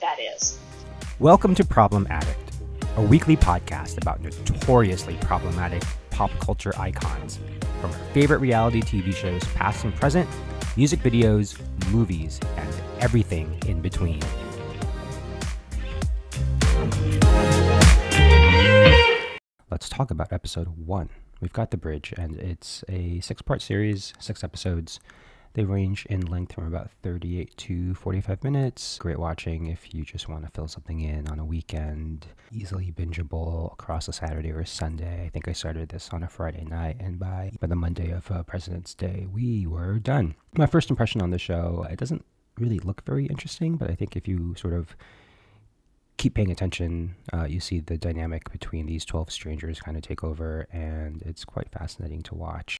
that is. Welcome to Problem Addict, a weekly podcast about notoriously problematic pop culture icons from our favorite reality TV shows, past and present, music videos, movies, and everything in between. Let's talk about episode one. We've got The Bridge, and it's a six part series, six episodes. They range in length from about 38 to 45 minutes. Great watching if you just want to fill something in on a weekend. Easily bingeable across a Saturday or Sunday. I think I started this on a Friday night, and by, by the Monday of uh, President's Day, we were done. My first impression on the show, it doesn't really look very interesting, but I think if you sort of keep paying attention, uh, you see the dynamic between these 12 strangers kind of take over, and it's quite fascinating to watch.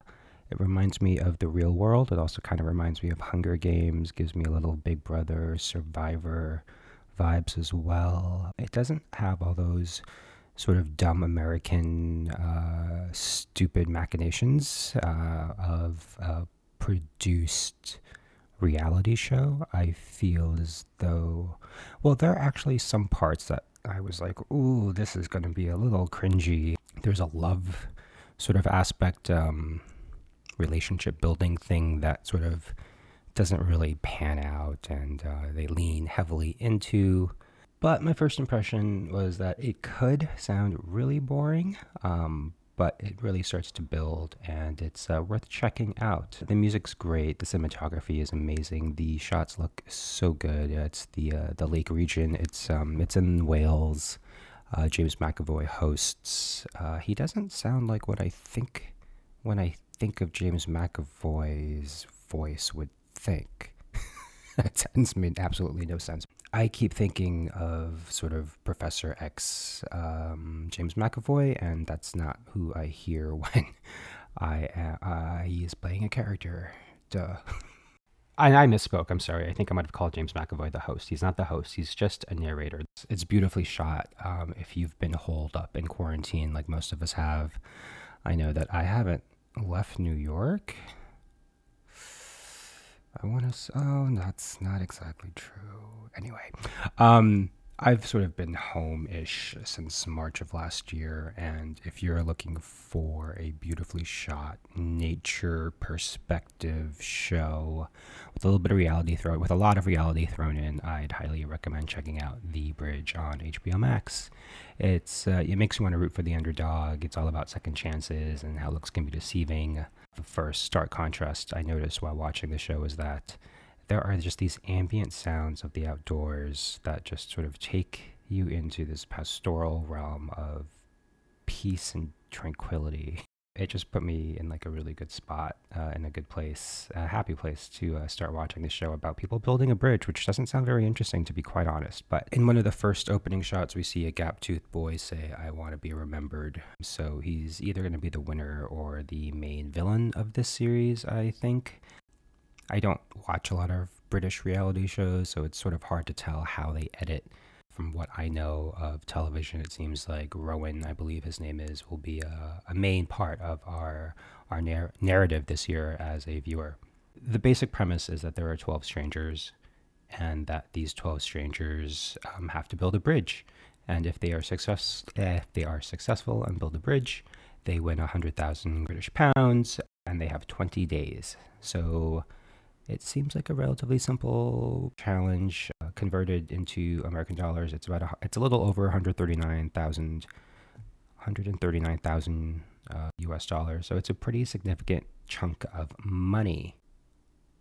It reminds me of the real world. It also kind of reminds me of Hunger Games, gives me a little Big Brother, Survivor vibes as well. It doesn't have all those sort of dumb American, uh, stupid machinations uh, of a produced reality show. I feel as though, well, there are actually some parts that I was like, ooh, this is going to be a little cringy. There's a love sort of aspect, um, relationship building thing that sort of doesn't really pan out and uh, they lean heavily into. But my first impression was that it could sound really boring, um, but it really starts to build and it's uh, worth checking out. The music's great, the cinematography is amazing, the shots look so good. It's the uh, the lake region. It's um it's in Wales. Uh, James McAvoy hosts. Uh, he doesn't sound like what I think when I think of James McAvoy's voice would think. that sentence made absolutely no sense. I keep thinking of sort of Professor X, um, James McAvoy, and that's not who I hear when I uh, he is playing a character. Duh. I, I misspoke. I'm sorry. I think I might have called James McAvoy the host. He's not the host. He's just a narrator. It's, it's beautifully shot. Um, if you've been holed up in quarantine, like most of us have, I know that I haven't left New York. I want to. Oh, that's not exactly true. Anyway, um, I've sort of been home ish since March of last year. And if you're looking for a beautifully shot nature perspective show with a little bit of reality thrown, with a lot of reality thrown in, I'd highly recommend checking out The Bridge on HBO Max. It's uh, it makes you want to root for the underdog. It's all about second chances and how looks can be deceiving. The first stark contrast I noticed while watching the show is that there are just these ambient sounds of the outdoors that just sort of take you into this pastoral realm of peace and tranquility. It just put me in like a really good spot, uh, in a good place, a happy place to uh, start watching this show about people building a bridge, which doesn't sound very interesting to be quite honest. But in one of the first opening shots, we see a gap toothed boy say, I want to be remembered. So he's either going to be the winner or the main villain of this series, I think. I don't watch a lot of British reality shows, so it's sort of hard to tell how they edit. From what I know of television, it seems like Rowan, I believe his name is, will be a, a main part of our our narr- narrative this year as a viewer. The basic premise is that there are 12 strangers, and that these 12 strangers um, have to build a bridge. And if they are success, if they are successful and build a bridge, they win 100,000 British pounds, and they have 20 days. So it seems like a relatively simple challenge uh, converted into American dollars. It's about a, it's a little over 139,000 139,000 uh, US dollars. So it's a pretty significant chunk of money.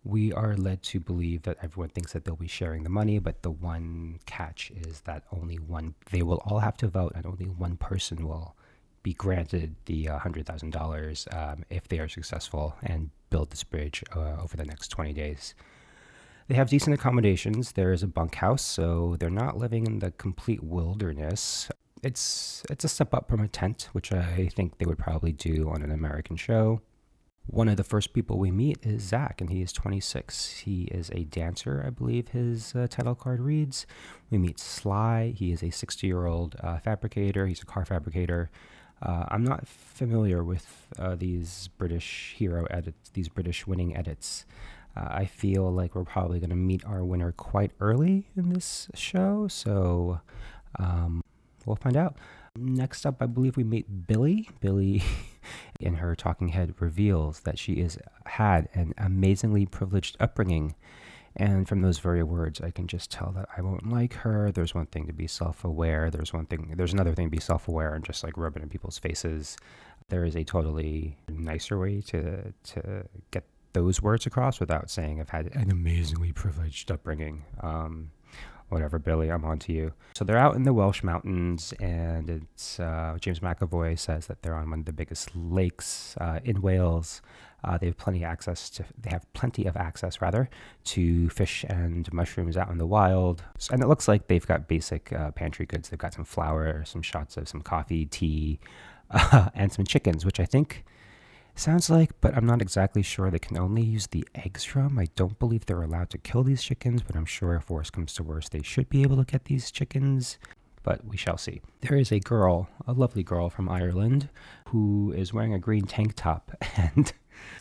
We are led to believe that everyone thinks that they'll be sharing the money, but the one catch is that only one they will all have to vote and only one person will be granted the uh, $100,000 um, if they are successful and build this bridge uh, over the next 20 days. They have decent accommodations. There is a bunkhouse, so they're not living in the complete wilderness. It's it's a step up from a tent, which I think they would probably do on an American show. One of the first people we meet is Zac, and he is 26. He is a dancer, I believe his uh, title card reads. We meet Sly. He is a 60 year old uh, fabricator. He's a car fabricator. Uh, I'm not familiar with uh, these British hero edits, these British winning edits. Uh, I feel like we're probably going to meet our winner quite early in this show, so um, we'll find out. Next up, I believe we meet Billy. Billy, in her talking head, reveals that she has had an amazingly privileged upbringing. And from those very words, I can just tell that I won't like her. There's one thing to be self aware. There's one thing, there's another thing to be self aware and just like rub it in people's faces. There is a totally nicer way to, to get those words across without saying I've had an amazingly privileged upbringing. Um, whatever, Billy, I'm on to you. So they're out in the Welsh mountains, and it's uh, James McAvoy says that they're on one of the biggest lakes uh, in Wales. Uh, they have plenty of access to. They have plenty of access, rather, to fish and mushrooms out in the wild. And it looks like they've got basic uh, pantry goods. They've got some flour, some shots of some coffee, tea, and some chickens, which I think Sounds like, but I'm not exactly sure. They can only use the eggs from. I don't believe they're allowed to kill these chickens, but I'm sure if worse comes to worse, they should be able to get these chickens. But we shall see. There is a girl, a lovely girl from Ireland, who is wearing a green tank top, and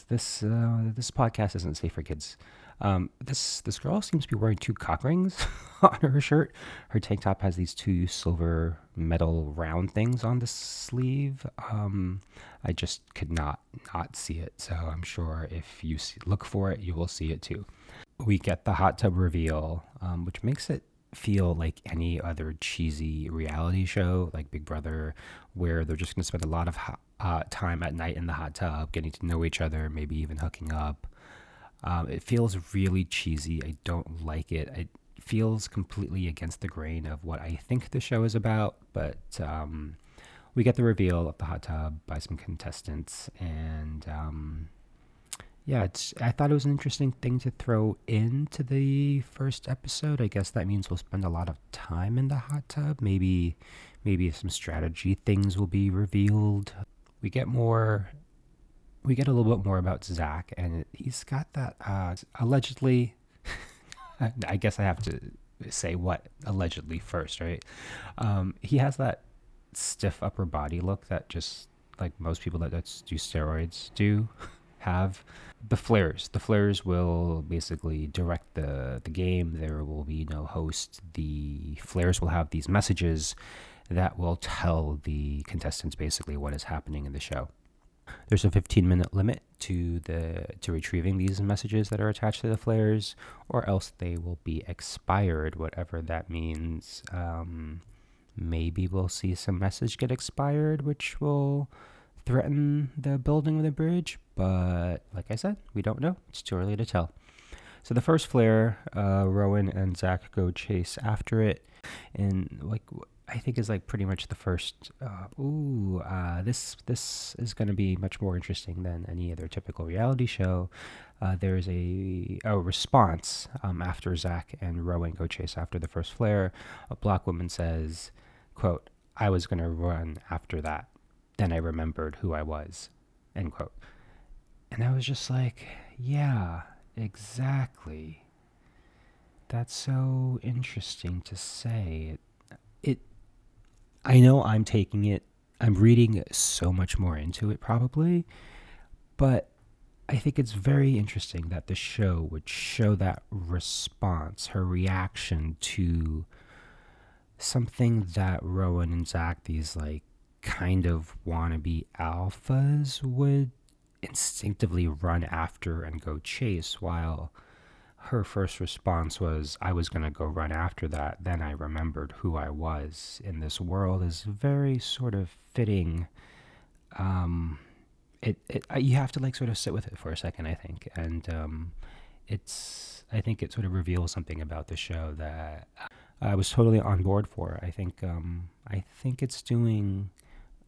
this uh, this podcast isn't safe for kids. Um, this this girl seems to be wearing two cock rings on her shirt. Her tank top has these two silver metal round things on the sleeve. Um, I just could not not see it, so I'm sure if you see, look for it, you will see it too. We get the hot tub reveal, um, which makes it feel like any other cheesy reality show like Big Brother, where they're just going to spend a lot of uh, time at night in the hot tub, getting to know each other, maybe even hooking up. Um, it feels really cheesy. I don't like it. It feels completely against the grain of what I think the show is about. But um, we get the reveal of the hot tub by some contestants, and um, yeah, it's. I thought it was an interesting thing to throw into the first episode. I guess that means we'll spend a lot of time in the hot tub. Maybe, maybe some strategy things will be revealed. We get more we get a little bit more about Zac, and he's got that uh, allegedly. I guess I have to say what allegedly first, right? Um, he has that stiff upper body look that just like most people that, do steroids do have. The flares, the flares will basically direct the the game. There will be no host. The flares will have these messages that will tell the contestants basically what is happening in the show. There's a 15 minute limit to the to retrieving these messages that are attached to the flares, or else they will be expired, whatever that means. Um, maybe we'll see some message get expired, which will threaten the building of the bridge. But like I said, we don't know. It's too early to tell. So the first flare, uh, Rowan and Zac go chase after it, and like I think is like pretty much the first. Uh, ooh, uh, this this is going to be much more interesting than any other typical reality show. Uh, there's a, a response um, after Zac and Rowan go chase after the first flare. A black woman says, "quote I was going to run after that. Then I remembered who I was." End quote. And I was just like, "Yeah, exactly." That's so interesting to say. It I know I'm taking it, I'm reading so much more into it probably, but I think it's very interesting that the show would show that response, her reaction to something that Rowan and Zac, these like kind of wannabe alphas, would instinctively run after and go chase while her first response was, I was going to go run after that. Then I remembered who I was in this world is very sort of fitting. Um, it, it you have to like sort of sit with it for a second, I think. And um, it's, I think it sort of reveals something about the show that I was totally on board for. I think, um, I think it's doing,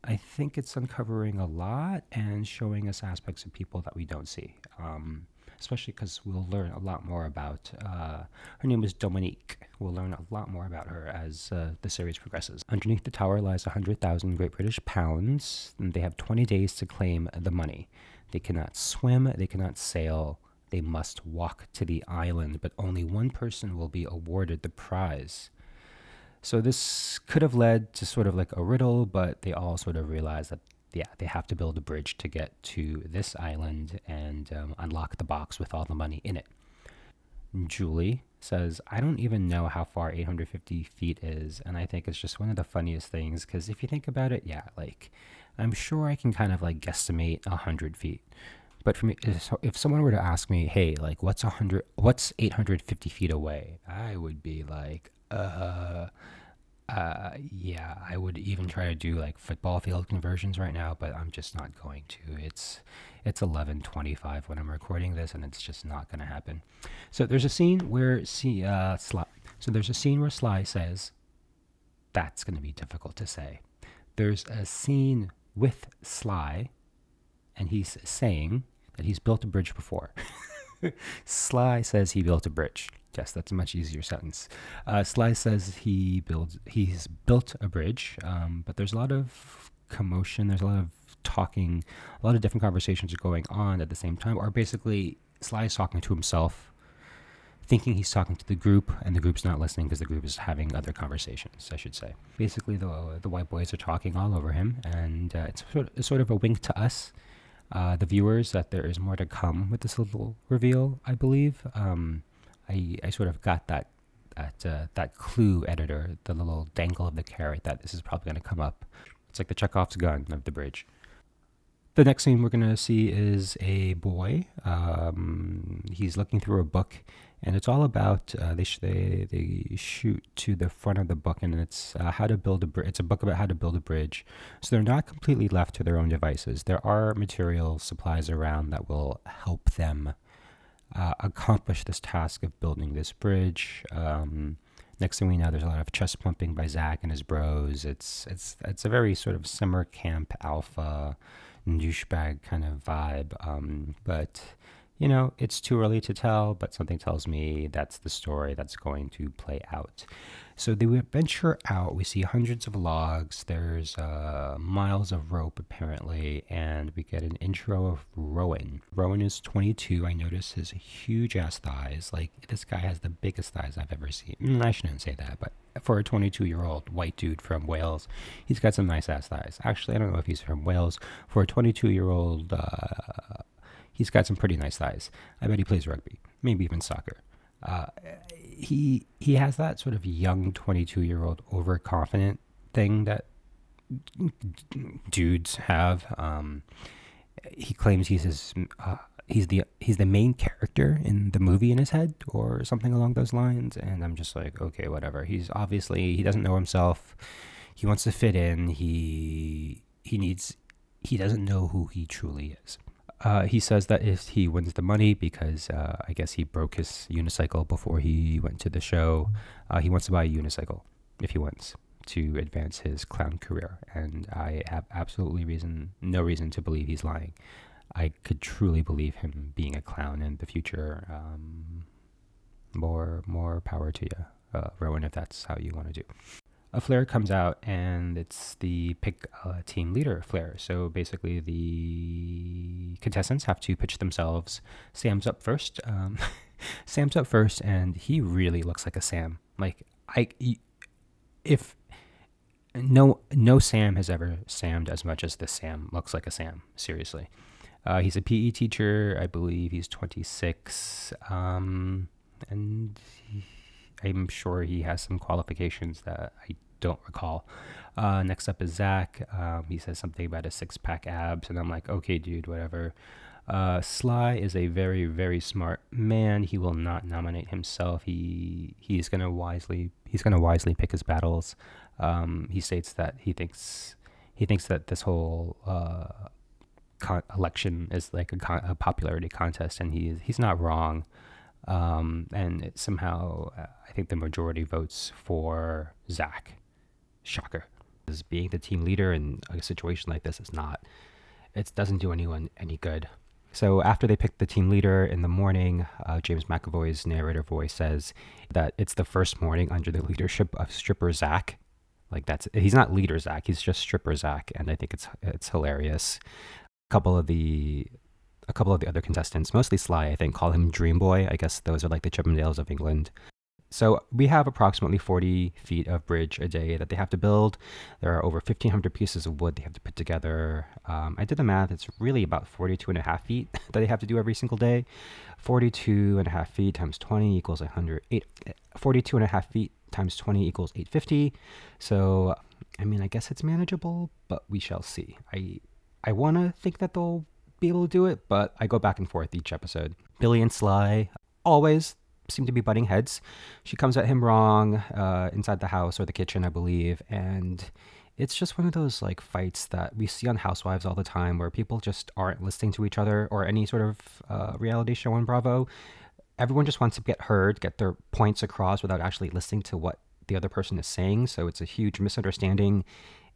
I think it's uncovering a lot and showing us aspects of people that we don't see. Um, especially because we'll learn a lot more about uh, her name is Dominique. We'll learn a lot more about her as uh, the series progresses. Underneath the tower lies 100,000 Great British pounds, and they have 20 days to claim the money. They cannot swim, they cannot sail, they must walk to the island, but only one person will be awarded the prize. So this could have led to sort of like a riddle, but they all sort of realize that yeah, they have to build a bridge to get to this island and um, unlock the box with all the money in it. Julie says, I don't even know how far 850 feet is. And I think it's just one of the funniest things because if you think about it, yeah, like I'm sure I can kind of like guesstimate 100 feet. But for me, if someone were to ask me, hey, like what's 100, what's 850 feet away? I would be like, uh, uh, yeah, I would even try to do like football field conversions right now, but I'm just not going to. It's it's 11:25 when I'm recording this, and it's just not going to happen. So there's a scene where see uh, Sly. So there's a scene where Sly says, "That's going to be difficult to say." There's a scene with Sly, and he's saying that he's built a bridge before. Sly says he built a bridge. Yes, that's a much easier sentence. Uh, Sly says he builds he's built a bridge, um, but there's a lot of commotion. There's a lot of talking, a lot of different conversations are going on at the same time. Or basically, Sly is talking to himself, thinking he's talking to the group, and the group's not listening because the group is having other conversations. I should say. Basically, the the white boys are talking all over him, and uh, it's, sort of, it's sort of a wink to us uh, the viewers that there is more to come with this little reveal. I believe um, I I sort of got that that uh, that clue editor, the little dangle of the carrot that this is probably going to come up. It's like the Chekhov's gun of the bridge. The next scene we're going to see is a boy. Um, he's looking through a book, and it's all about uh, they, sh- they they shoot to the front of the book, and it's uh, how to build a bridge. It's a book about how to build a bridge. So they're not completely left to their own devices. There are material supplies around that will help them uh, accomplish this task of building this bridge. Um, next thing we know, there's a lot of chest pumping by Zac and his bros. It's it's it's a very sort of summer camp alpha douchebag kind of vibe. Um, but you know, it's too early to tell, but something tells me that's the story that's going to play out. So they venture out. We see hundreds of logs. There's uh, miles of rope, apparently, and we get an intro of Rowan. Rowan is 22. I notice his huge ass thighs. Like, this guy has the biggest thighs I've ever seen. Mm, I shouldn't say that, but for a 22 year old white dude from Wales, he's got some nice ass thighs. Actually, I don't know if he's from Wales. For a 22 year old, uh, he's got some pretty nice thighs. I bet he plays rugby, maybe even soccer. Uh, he he has that sort of young 22 year old overconfident thing that dudes have. Um, he claims he's his uh, he's the he's the main character in the movie in his head or something along those lines and i'm just like okay whatever he's obviously he doesn't know himself he wants to fit in he he needs he doesn't know who he truly is uh, he says that if he wins the money, because uh, I guess he broke his unicycle before he went to the show, uh, he wants to buy a unicycle if he wins to advance his clown career. And I have absolutely reason, no reason to believe he's lying. I could truly believe him being a clown in the future. Um, more, more power to you, uh, Rowan, if that's how you want to do a flare comes out and it's the pick uh, team leader flare. So basically, the contestants have to pitch themselves. Sam's up first. Um, Sam's up first, and he really looks like a Sam. Like I, if no no Sam has ever Sammed as much as this Sam looks like a Sam. Seriously, uh, he's a PE teacher. I believe he's 26, um, and. He, I'm sure he has some qualifications that I don't recall. Uh, next up is Zac. Um, he says something about a six pack abs, and I'm like, okay, dude, whatever. Uh, Sly is a very, very smart man. He will not nominate himself. He he's gonna wisely he's gonna wisely pick his battles. Um, he states that he thinks he thinks that this whole uh, con- election is like a, con- a, popularity contest, and he he's not wrong. Um, and somehow, uh, I think the majority votes for Zac. Shocker. As being the team leader in a situation like this is not, it doesn't do anyone any good. So after they pick the team leader in the morning, uh, James McAvoy's narrator voice says that it's the first morning under the leadership of stripper Zac. Like that's he's not leader Zac, he's just stripper Zac, and I think it's it's hilarious. A couple of the a couple of the other contestants, mostly Sly, I think, call him Dream Boy. I guess those are like the Chippendales of England. So we have approximately 40 feet of bridge a day that they have to build. There are over 1,500 pieces of wood they have to put together. Um, I did the math. It's really about 42 and a half feet that they have to do every single day. 42 and a half feet times 20 equals 100. 42 and a half feet times 20 equals 850. So, I mean, I guess it's manageable, but we shall see. I I want to think that they'll be able to do it, but I go back and forth each episode. Billy and Sly always seem to be butting heads. She comes at him wrong uh, inside the house or the kitchen, I believe, and it's just one of those like fights that we see on Housewives all the time, where people just aren't listening to each other or any sort of uh, reality show on Bravo. Everyone just wants to get heard, get their points across without actually listening to what the other person is saying. So it's a huge misunderstanding.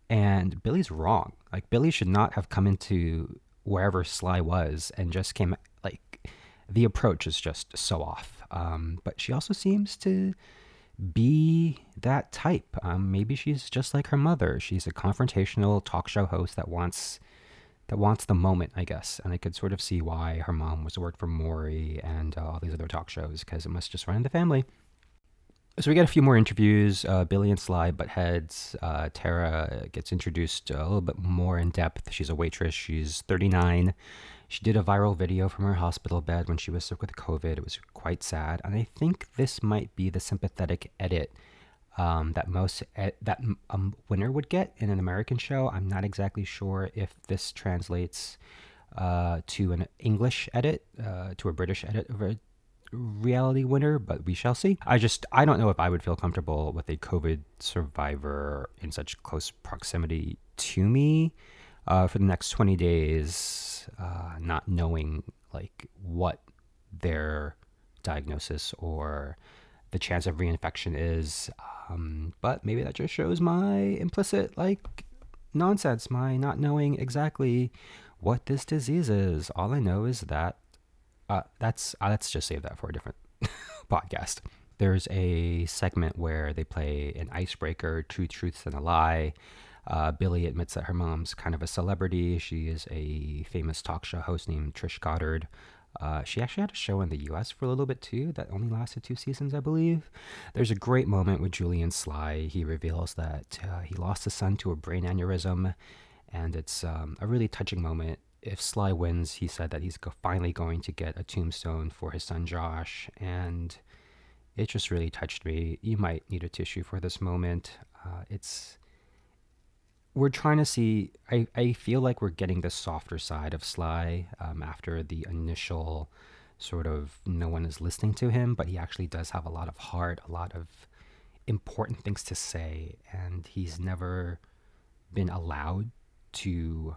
And Billy's wrong. Like Billy should not have come into wherever Sly was and just came like the approach is just so off. Um, but she also seems to be that type. Um, maybe she's just like her mother. She's a confrontational talk show host that wants that wants the moment, I guess. And I could sort of see why her mom was to work for Maury and uh, all these other talk shows because it must just run in the family. So we get a few more interviews. Uh, Billy and Sly butt heads. Uh, Tara gets introduced a little bit more in depth. She's a waitress. She's 39. She did a viral video from her hospital bed when she was sick with COVID. It was quite sad, and I think this might be the sympathetic edit um, that most ed- that a winner would get in an American show. I'm not exactly sure if this translates uh, to an English edit, uh, to a British edit of a reality winner, but we shall see. I just I don't know if I would feel comfortable with a COVID survivor in such close proximity to me uh, for the next 20 days, uh, not knowing like what their diagnosis or the chance of reinfection is. Um, but maybe that just shows my implicit like nonsense, my not knowing exactly what this disease is. All I know is that uh, that's uh, let's just save that for a different podcast. There's a segment where they play an icebreaker, truth, truths, and a lie. Uh, Billy admits that her mom's kind of a celebrity. She is a famous talk show host named Trish Goddard. Uh, she actually had a show in the US for a little bit too that only lasted two seasons, I believe. There's a great moment with Julie and Sly. He reveals that uh, he lost his son to a brain aneurysm, and it's um, a really touching moment. If Sly wins, he said that he's finally going to get a tombstone for his son Josh, and it just really touched me. You might need a tissue for this moment. Uh, it's we're trying to see. I, I feel like we're getting the softer side of Sly um, after the initial sort of no one is listening to him, but he actually does have a lot of heart, a lot of important things to say, and he's never been allowed to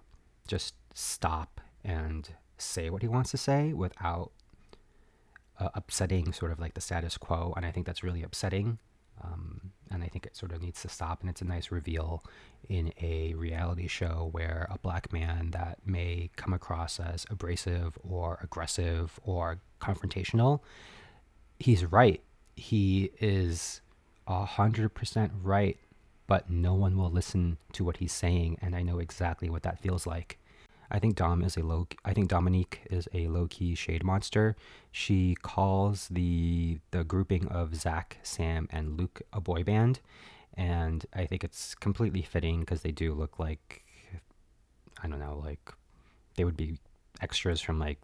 just stop and say what he wants to say without uh, upsetting sort of like the status quo. And I think that's really upsetting. Um, and I think it sort of needs to stop. And it's a nice reveal in a reality show where a black man that may come across as abrasive or aggressive or confrontational, he's right. He is a hundred percent right, but no one will listen to what he's saying, and I know exactly what that feels like. I think Dom is a low. I think Dominique is a low key shade monster. She calls the the grouping of Zac, Sam, and Luke a boy band, and I think it's completely fitting because they do look like I don't know, like they would be extras from like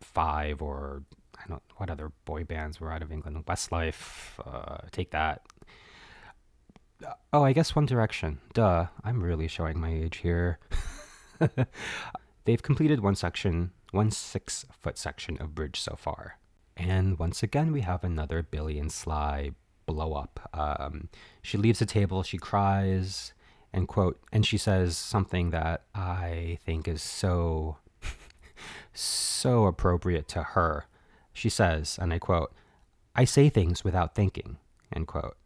Five or I don't what other boy bands were out of England. Westlife, uh, Take That. Oh, I guess One Direction. Duh, I'm really showing my age here. They've completed one section, one six foot section of bridge so far. And once again, we have another Billy and Sly blow up. Um, she leaves the table, she cries, and quote, and she says something that I think is so, so appropriate to her. She says, and I quote, I say things without thinking, end quote.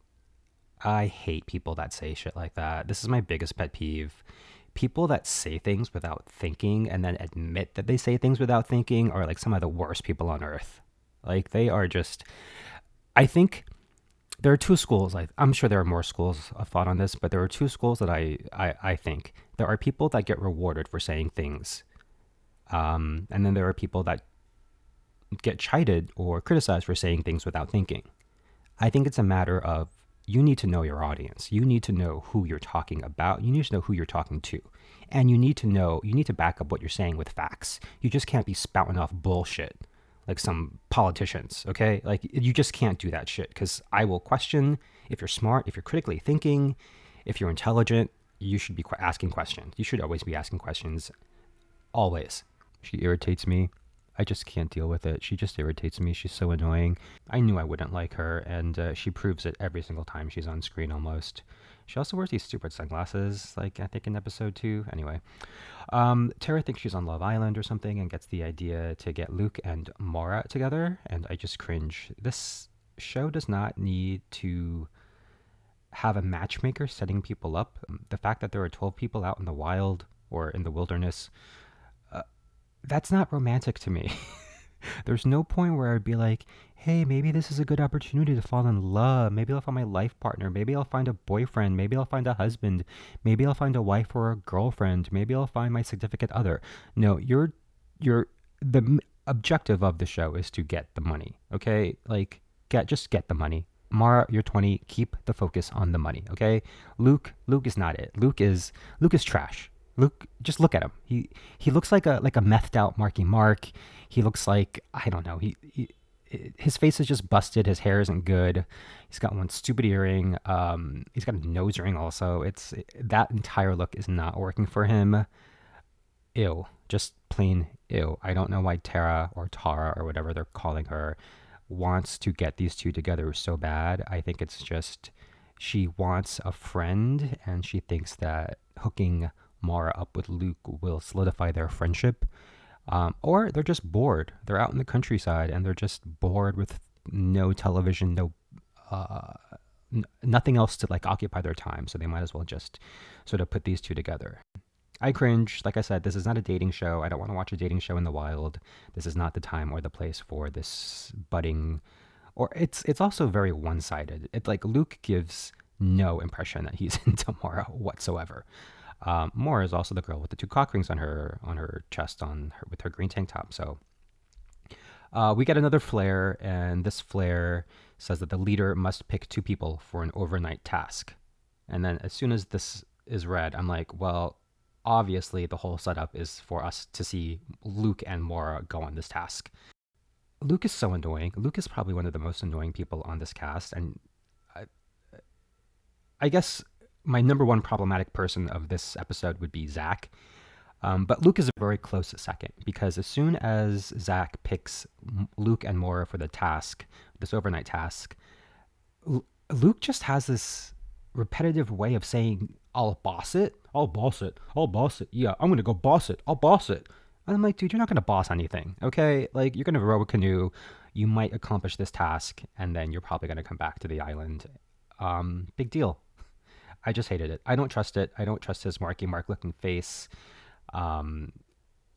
I hate people that say shit like that. This is my biggest pet peeve people that say things without thinking and then admit that they say things without thinking are like some of the worst people on earth. Like they are just I think there are two schools. I, am sure there are more schools of thought on this, but there are two schools that I, I, I think. There are people that get rewarded for saying things. Um, and then there are people that get chided or criticized for saying things without thinking. I think it's a matter of you need to know your audience. You need to know who you're talking about. You need to know who you're talking to. And you need to know, you need to back up what you're saying with facts. You just can't be spouting off bullshit like some politicians, okay? Like you just can't do that shit because I will question if you're smart, if you're critically thinking, if you're intelligent, you should be asking questions. You should always be asking questions. Always. She irritates me. I just can't deal with it. She just irritates me. She's so annoying. I knew I wouldn't like her, and uh, she proves it every single time she's on screen almost. She also wears these stupid sunglasses, like I think in episode two. Anyway, um, Tara thinks she's on Love Island or something and gets the idea to get Luke and Mara together, and I just cringe. This show does not need to have a matchmaker setting people up. The fact that there are 12 people out in the wild or in the wilderness that's not romantic to me. There's no point where I'd be like, hey, maybe this is a good opportunity to fall in love. Maybe I'll find my life partner. Maybe I'll find a boyfriend. Maybe I'll find a husband. Maybe I'll find a wife or a girlfriend. Maybe I'll find my significant other. No, you're, you're, the objective of the show is to get the money. Okay. Like, get, just get the money. Mara, you're 20. Keep the focus on the money. Okay. Luke, Luke is not it. Luke is, Luke is trash. Look, just look at him. He he looks like a like a methed out Marky Mark. He looks like I don't know. He, he his face is just busted. His hair isn't good. He's got one stupid earring. Um, he's got a nose ring also. It's that entire look is not working for him. Ew, just plain ew. I don't know why Tara or Tara or whatever they're calling her wants to get these two together so bad. I think it's just she wants a friend and she thinks that hooking Maura up with Luke will solidify their friendship. Um, or they're just bored. They're out in the countryside and they're just bored with no television, no uh, n- nothing else to like occupy their time. So they might as well just sort of put these two together. I cringe. Like I said, this is not a dating show. I don't want to watch a dating show in the wild. This is not the time or the place for this budding. Or it's it's also very one sided. It's like Luke gives no impression that he's into Maura whatsoever. Um, Maura is also the girl with the two cock rings on her on her chest on her, with her green tank top. So uh, we get another flare, and this flare says that the leader must pick two people for an overnight task. And then as soon as this is read, I'm like, well, obviously the whole setup is for us to see Luke and Maura go on this task. Luke is so annoying. Luke is probably one of the most annoying people on this cast, and I, I guess my number one problematic person of this episode would be Zac. Um, but Luke is a very close second because as soon as Zac picks Luke and Maura for the task, this overnight task, L- Luke just has this repetitive way of saying, I'll boss it. I'll boss it. I'll boss it. Yeah, I'm going to go boss it. I'll boss it. And I'm like, dude, you're not going to boss anything. Okay. Like, you're going to row a canoe. You might accomplish this task, and then you're probably going to come back to the island. Um, big deal. I just hated it. I don't trust it. I don't trust his Marky Mark looking face. Um,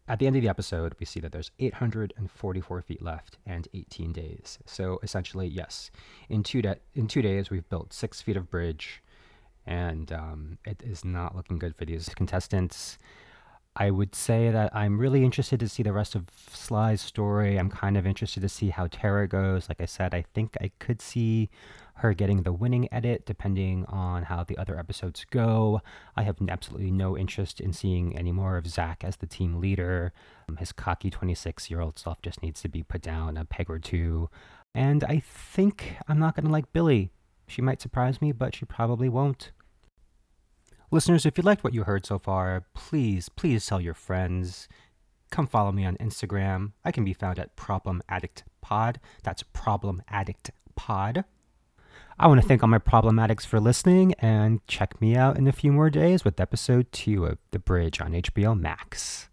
at the end of the episode, we see that there's 844 feet left and 18 days. So essentially, yes, in two de- in two days we've built six feet of bridge, and um, it is not looking good for these contestants. I would say that I'm really interested to see the rest of Sly's story. I'm kind of interested to see how Tara goes. Like I said, I think I could see her getting the winning edit depending on how the other episodes go. I have absolutely no interest in seeing any more of Zac as the team leader. Um, his cocky 26 year old self just needs to be put down a peg or two. And I think I'm not going to like Billy. She might surprise me, but she probably won't. Listeners, if you liked what you heard so far, please, please tell your friends. Come follow me on Instagram. I can be found at Problem Addict Pod. That's Problem Addict Pod. I want to thank all my problematics for listening and check me out in a few more days with episode two of The Bridge on HBO Max.